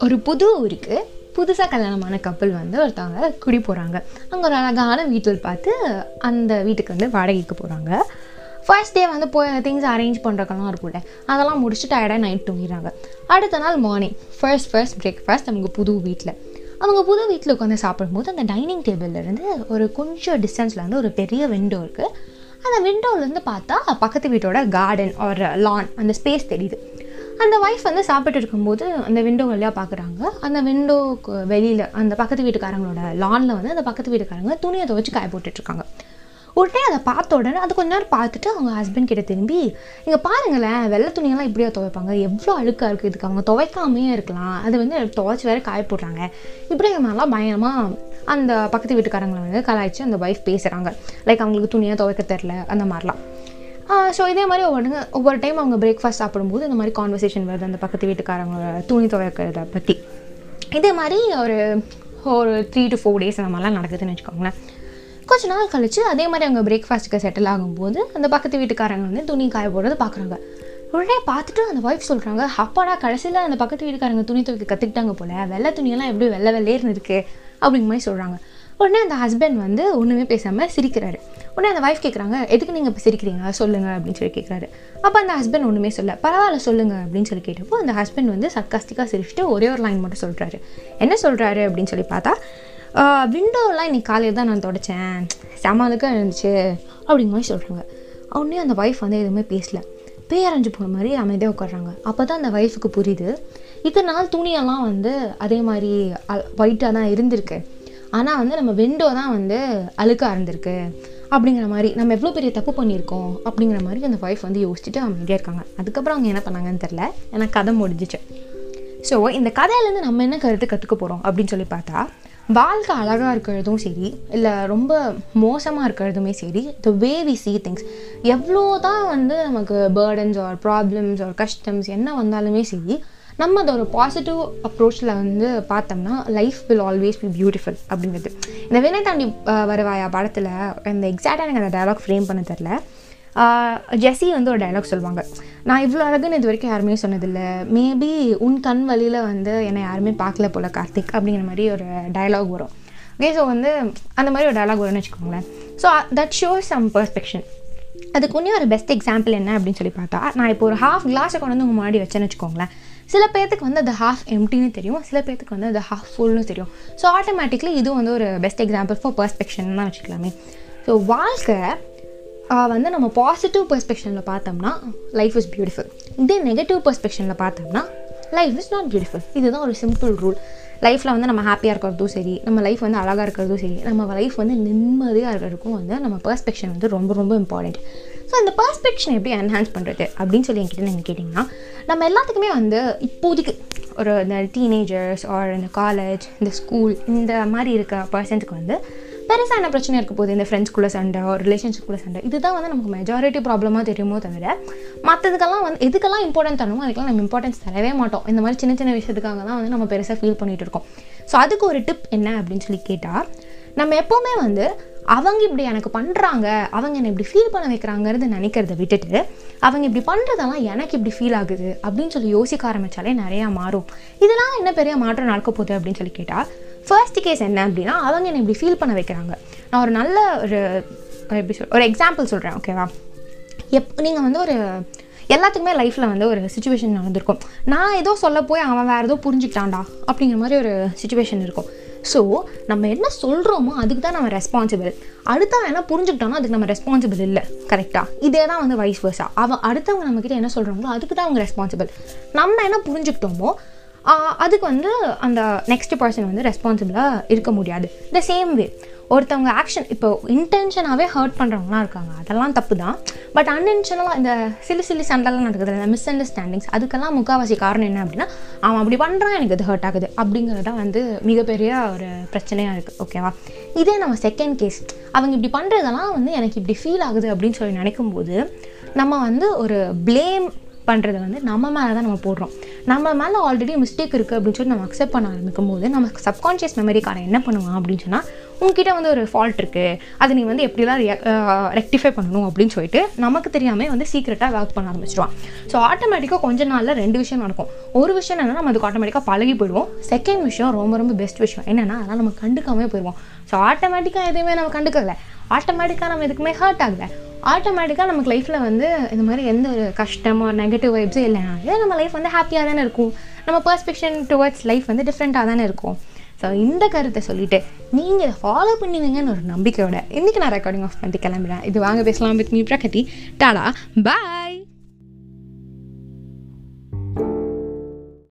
ஒரு புது ஊருக்கு புதுசாக கல்யாணமான கப்பல் வந்து ஒருத்தவங்க குடி போகிறாங்க அங்கே ஒரு அழகான வீட்டில் பார்த்து அந்த வீட்டுக்கு வந்து வாடகைக்கு போகிறாங்க ஃபர்ஸ்ட் டே வந்து போய் திங்ஸ் அரேஞ்ச் பண்ணுறக்கெல்லாம் இருக்கும்ல அதெல்லாம் முடிச்சுட்டு டயர்டாக நைட் தூங்கிடுறாங்க. அடுத்த நாள் மார்னிங் ஃபர்ஸ்ட் ஃபர்ஸ்ட் பிரேக்ஃபாஸ்ட் அவங்க புது வீட்டில். அவங்க புது வீட்டில் உட்காந்து சாப்பிடும்போது அந்த டைனிங் டேபிள்லேருந்து ஒரு கொஞ்சம் டிஸ்டன்ஸில் வந்து ஒரு பெரிய விண்டோ இருக்குது அந்த விண்டோலேருந்து பார்த்தா பக்கத்து வீட்டோட கார்டன் ஒரு லான் அந்த ஸ்பேஸ் தெரியுது. அந்த ஒய்ஃப் வந்து சாப்பிட்டு இருக்கும்போது அந்த விண்டோ வழியாக பார்க்குறாங்க அந்த விண்டோக்கு வெளியில் அந்த பக்கத்து வீட்டுக்காரங்களோட லானில் வந்து அந்த பக்கத்து வீட்டுக்காரங்க துணியை துவைச்சு காய போட்டுட்ருக்காங்க உடனே அதை பார்த்த உடனே அது கொஞ்ச நேரம் பார்த்துட்டு அவங்க ஹஸ்பண்ட் கிட்ட திரும்பி இங்கே பாருங்களேன் வெள்ளை துணியெல்லாம் இப்படியா துவைப்பாங்க? எவ்வளோ அழுக்காக இருக்குது இதுக்கு. அவங்க துவைக்காமையே இருக்கலாம். அது வந்து துவைச்சி வேறு காய போடுறாங்க. இப்படி மாதிரிலாம் பயங்கரமாக அந்த பக்கத்து வீட்டுக்காரங்களை வந்து கலாய்ச்சி அந்த ஒய்ஃப் பேசுகிறாங்க லைக் அவங்களுக்கு துணியாக துவைக்க தெரில அந்த மாதிரிலாம். ஸோ இதே மாதிரி ஒவ்வொரு ஒவ்வொரு டைம் அவங்க பிரேக்ஃபாஸ்ட் சாப்பிடும்போது இந்த மாதிரி கான்வர்சேஷன் வருது அந்த பக்கத்து வீட்டுக்காரங்களோட துணி துவைக்கிறத பற்றி இதே மாதிரி ஒரு ஒரு த்ரீ டு ஃபோர் டேஸ் அந்த மாதிரிலாம் நடக்குதுன்னு வச்சுக்கோங்களேன். கொஞ்ச நாள் கழித்து அதே மாதிரி அவங்க பிரேக்ஃபாஸ்ட்டுக்கு செட்டில் ஆகும்போது அந்த பக்கத்து வீட்டுக்காரங்க வந்து துணி காய போடுறது பார்க்குறாங்க உடனே பார்த்துட்டு அந்த ஒய்ஃப் சொல்கிறாங்க அப்பாடா கடைசியில் அந்த பக்கத்து வீட்டுக்காரங்க துணி துவைக்க கற்றுக்கிட்டாங்க போல வெள்ளை துணியெல்லாம் எப்படி வெள்ளை வெள்ளையர்னு இருக்குது அப்படிங்கிற மாதிரி சொல்கிறாங்க உடனே அந்த ஹஸ்பண்ட் வந்து ஒன்றுமே பேசாமல் சிரிக்கிறாரு. உடனே அந்த ஒய்ஃப் கேட்குறாங்க எதுக்கு நீங்கள் இப்போ சிரிக்கிறீங்க? சொல்லுங்கள் அப்படின்னு சொல்லி கேட்குறாரு அப்போ அந்த ஹஸ்பண்ட் ஒன்றுமே சொல்ல பரவாயில்ல சொல்லுங்கள் அப்படின்னு சொல்லி கேட்டப்போ அந்த ஹஸ்பண்ட் வந்து சர்க்காஸ்டிக்காக சிரிச்சுட்டு ஒரே ஒரு லைன் மட்டும் சொல்கிறாரு என்ன சொல்கிறாரு அப்படின்னு சொல்லி பார்த்தா விண்டோலாம் இன்னைக்கு காலையில் தான் நான் தொடச்சேன். செமலுக்காக இருந்துச்சு அப்படிங்கிற மாதிரி சொல்கிறாங்க அவனே அந்த ஒய்ஃப் வந்து எதுவுமே பேசல. பேரஞ்சு போன மாதிரி அமைதியாக உட்காடுறாங்க அப்போ தான் அந்த ஒய்ஃபுக்கு புரியுது. இத்தனை நாள் துணியெல்லாம் வந்து அதே மாதிரி ஒயிட்டாக தான் இருந்திருக்கு. ஆனால் வந்து நம்ம விண்டோ தான் வந்து அழுக்காக இருந்திருக்கு. அப்படிங்கிற மாதிரி நம்ம எவ்வளோ பெரிய தப்பு பண்ணியிருக்கோம் அப்படிங்கிற மாதிரி அந்த ஒய்ஃப் வந்து யோசிச்சுட்டு அமைதியாக இருக்காங்க. அதுக்கப்புறம் அவங்க என்ன பண்ணாங்கன்னு தெரில எனக்கு கதை முடிஞ்சிச்சு. ஸோ இந்த கதையிலேருந்து நம்ம என்ன கருத்து கற்றுக்க போகிறோம் அப்படின்னு சொல்லி பார்த்தா வாழ்க்கை அழகாக இருக்கிறதும் சரி இல்லை ரொம்ப மோசமாக இருக்கிறதுமே சரி the way we see things எவ்வளோ தான் வந்து நமக்கு பேர்டன்ஸ் ஆர் ப்ராப்ளம்ஸ் ஆர் கஷ்டம்ஸ் என்ன வந்தாலுமே சரி நம்ம அதை ஒரு பாசிட்டிவ் அப்ரோச்சில் வந்து பார்த்தோம்னா life will always be beautiful அப்படிங்கிறது. இந்த வினை தாண்டி வருவாயா படத்தில் இந்த எக்ஸாக்டாக எனக்கு அந்த டைலாக் ஃப்ரேம் பண்ண தெரில ஜெஸ்ஸி வந்து ஒரு டைலாக் சொல்லுவாங்க. நான் இவ்வளோ அழகுன்னு இது வரைக்கும் யாருமே சொன்னதில்லை. மேபி உன் கண் வழியில் வந்து என்னை யாருமே பார்க்கல போல் கார்த்திக் அப்படிங்கிற மாதிரி ஒரு டைலாக் வரும். ஓகே ஸோ வந்து அந்த மாதிரி ஒரு டைலாக் வரும்னு வச்சுக்கோங்களேன். So that shows some perspective அதுக்கு ஒன்றே ஒரு பெஸ்ட் எக்ஸாம்பிள் என்ன அப்படின்னு சொல்லி பார்த்தா நான் இப்போ ஒரு ஹாஃப் கிளாஸை கொண்டு வந்து உங்கள் முன்னாடி வச்சேன்னு வச்சுக்கோங்களேன். சில பேர்த்துக்கு வந்து அது ஹாஃப் எம்டின்னு தெரியும். சில பேர்த்துக்கு வந்து அது ஹாஃப் ஃபுல்னு தெரியும். ஸோ ஆட்டோமேட்டிக்லி இது வந்து ஒரு பெஸ்ட் எக்ஸாம்பிள் ஃபார் பர்ஸ்பெக்ஷன் தான் வச்சுக்கலாமே. ஸோ வாழ்க்கை வந்து நம்ம பாசிட்டிவ் பெர்ஸ்பெக்ஷனில் பார்த்தோம்னா லைஃப் இஸ் பியூட்டிஃபுல் இதே நெகட்டிவ் பெர்ஸ்பெக்ஷனில் பார்த்தோம்னா லைஃப் இஸ் நாட் பியூட்டிஃபுல் இதுதான் ஒரு சிம்பிள் ரூல் லைஃப்பில் வந்து நம்ம ஹாப்பியாக இருக்கிறதும் சரி நம்ம லைஃப் வந்து அழகாக இருக்கிறதும் சரி நம்ம லைஃப் வந்து நிம்மதியாக இருக்கிறதுக்கும் வந்து நம்ம பெர்ஸ்பெக்ஷன் வந்து ரொம்ப ரொம்ப இம்பார்ட்டண்ட் ஸோ அந்த பர்ஸ்பெக்ஷன் எப்படி என்ஹான்ஸ் பண்ணுறது அப்படின்னு சொல்லி என்கிட்ட நீங்கள் கேட்டிங்கன்னா நம்ம எல்லாத்துக்குமே வந்து இப்போதைக்கு ஒரு இந்த டீனேஜர்ஸ் ஆர் இந்த காலேஜ் இந்த ஸ்கூல் இந்த மாதிரி இருக்க பர்சன்ஸுக்கு வந்து பெருசாக என்ன பிரச்சனை இருக்க போகுது. இந்த ஃப்ரெண்ட்ஸ்குள்ளே சண்டை ஒரு ரிலேஷன்ஷிப்குள்ளே சண்டை. இதுதான் வந்து நமக்கு மெஜாரிட்டி ப்ராப்ளமாக தெரியுமோ தவிர மற்றதுக்கெல்லாம் வந்து எதுக்கெல்லாம் இம்பார்ட்டன்ட் தரணுமோ அதுக்கெல்லாம் நம்ம இம்பார்ட்டன்ஸ் தரவே மாட்டோம். இந்த மாதிரி சின்ன சின்ன விஷயத்துக்காக தான் வந்து நம்ம பெருசாக ஃபீல் பண்ணிகிட்டு இருக்கோம். ஸோ அதுக்கு ஒரு டிப் என்ன அப்படின்னு சொல்லி கேட்டால் நம்ம எப்போவுமே வந்து அவங்க இப்படி எனக்கு பண்ணுறாங்க அவங்க என்னை இப்படி ஃபீல் பண்ண வைக்கிறாங்கிறது நினைக்கிறத விட்டுட்டு அவங்க இப்படி பண்ணுறதெல்லாம் எனக்கு இப்படி ஃபீல் ஆகுது அப்படின்னு சொல்லி யோசிக்க ஆரம்பித்தாலே நிறையா மாறும். இதெல்லாம் என்ன பெரிய மாற்றம் நடக்க போகுது அப்படின்னு சொல்லி கேட்டால் ஃபர்ஸ்ட் கேஸ் என்ன அப்படின்னா அவங்க என்னை இப்படி ஃபீல் பண்ண வைக்கிறாங்க. நான் ஒரு நல்ல ஒரு எப்படி சொல் ஒரு எக்ஸாம்பிள் சொல்கிறேன் ஓகேவா எப் நீங்கள் வந்து ஒரு எல்லாத்துக்குமே லைஃப்பில் வந்து ஒரு சுச்சுவேஷன் நடந்திருக்கும். நான் ஏதோ சொல்ல போய் அவன் வேறு ஏதோ புரிஞ்சுக்கிட்டான்டா அப்படிங்கிற மாதிரி ஒரு சுச்சுவேஷன் இருக்கும். ஸோ நம்ம என்ன சொல்கிறோமோ அதுக்கு தான் நம்ம ரெஸ்பான்சிபிள் அடுத்தவன் என்ன புரிஞ்சுக்கிட்டோன்னா அதுக்கு நம்ம ரெஸ்பான்சிபிள் இல்லை. கரெக்டாக இதே தான் வந்து வைஸ் வர்ஸா அவன் அடுத்தவங்க நம்மக்கிட்ட என்ன சொல்கிறாங்களோ அதுக்கு தான் அவங்க ரெஸ்பான்சிபிள் நம்ம என்ன புரிஞ்சுக்கிட்டோமோ அதுக்கு வந்து அந்த நெக்ஸ்ட் பர்சன் வந்து ரெஸ்பான்சிபிளாக இருக்க முடியாது. த சேம் வே ஒருத்தவங்க ஆக்ஷன் இப்போ இன்டென்ஷனாகவே ஹர்ட் பண்ணுறவங்களாம் இருக்காங்க. அதெல்லாம் தப்பு தான் பட் அன்இன்டென்ஷனலாக இந்த சிலு சிலு சண்டெல்லாம் நடக்குது இந்த மிஸ் அண்டர்ஸ்டாண்டிங்ஸ் அதுக்கெல்லாம் முக்கால்வாசி காரணம் என்ன அப்படின்னா அவன் அப்படி பண்ணுறான் எனக்கு அது ஹர்ட் ஆகுது அப்படிங்கிறது தான் வந்து மிகப்பெரிய ஒரு பிரச்சனையாக இருக்குது ஓகேவா இதே நம்ம செகண்ட் கேஸ் அவங்க இப்படி பண்ணுறதெல்லாம் வந்து எனக்கு இப்படி ஃபீல் ஆகுது அப்படின்னு சொல்லி நினைக்கும்போது நம்ம வந்து ஒரு ப்ளேம் பண்ணுறது வந்து நம்ம மேலே தான் நம்ம போடுறோம். நம்ம மேலே ஆல்ரெடி மிஸ்டேக் இருக்குது அப்படின்னு சொல்லி நம்ம அக்செப்ட் பண்ண ஆரம்பிக்கும் போது நம்ம சப்கான்ஷியஸ் மெமரிக்காரன் என்ன பண்ணுவான் அப்படின்னு சொன்னால் உங்ககிட்ட வந்து ஒரு ஃபால்ட் இருக்குது அது நீ வந்து எப்படிலாம் ரெக்டிஃபை பண்ணணும் அப்படின்னு சொல்லிட்டு நமக்கு தெரியாமல் வந்து சீக்கிரட்டாக ஒர்க் பண்ண ஆரம்பிச்சிடுவான் ஸோ ஆட்டோமேட்டிக்காக கொஞ்ச நாளில் ரெண்டு விஷயம் நடக்கும். ஒரு விஷயம் என்னன்னா நம்ம அதுக்கு ஆட்டோமேட்டிக்காக பழகி போயிடுவோம். செகண்ட் விஷயம் ரொம்ப ரொம்ப பெஸ்ட் விஷயம். என்னென்னா அதெல்லாம் நம்ம கண்டுக்காமே போயிடுவோம். ஸோ ஆட்டோமேட்டிக்காக எதுவுமே நம்ம கண்டுக்கல. ஆட்டோமேட்டிக்காக நம்ம எதுக்குமே ஹர்ட் ஆகலை. ஆட்டோமேட்டிக்காக நமக்கு லைஃப்பில் வந்து இந்த மாதிரி எந்த ஒரு கஷ்டம் ஒரு நெகட்டிவ் வைப்ஸும் இல்லை நம்ம லைஃப் வந்து ஹாப்பியாக தானே இருக்கும். நம்ம பர்ஸ்பெக்ஷன் டுவர்ட்ஸ் லைஃப் வந்து டிஃப்ரெண்ட்டாக தானே இருக்கும். ஸோ இந்த கருத்தை சொல்லிவிட்டு நீங்கள் இதை ஃபாலோ பண்ணுவீங்கன்னு ஒரு நம்பிக்கையோட இன்றைக்கி நான் ரெக்கார்டிங் ஆஃப் பண்ணி கிளம்புறேன். இது வாங்க பேசலாம் with me Pragathi tata bye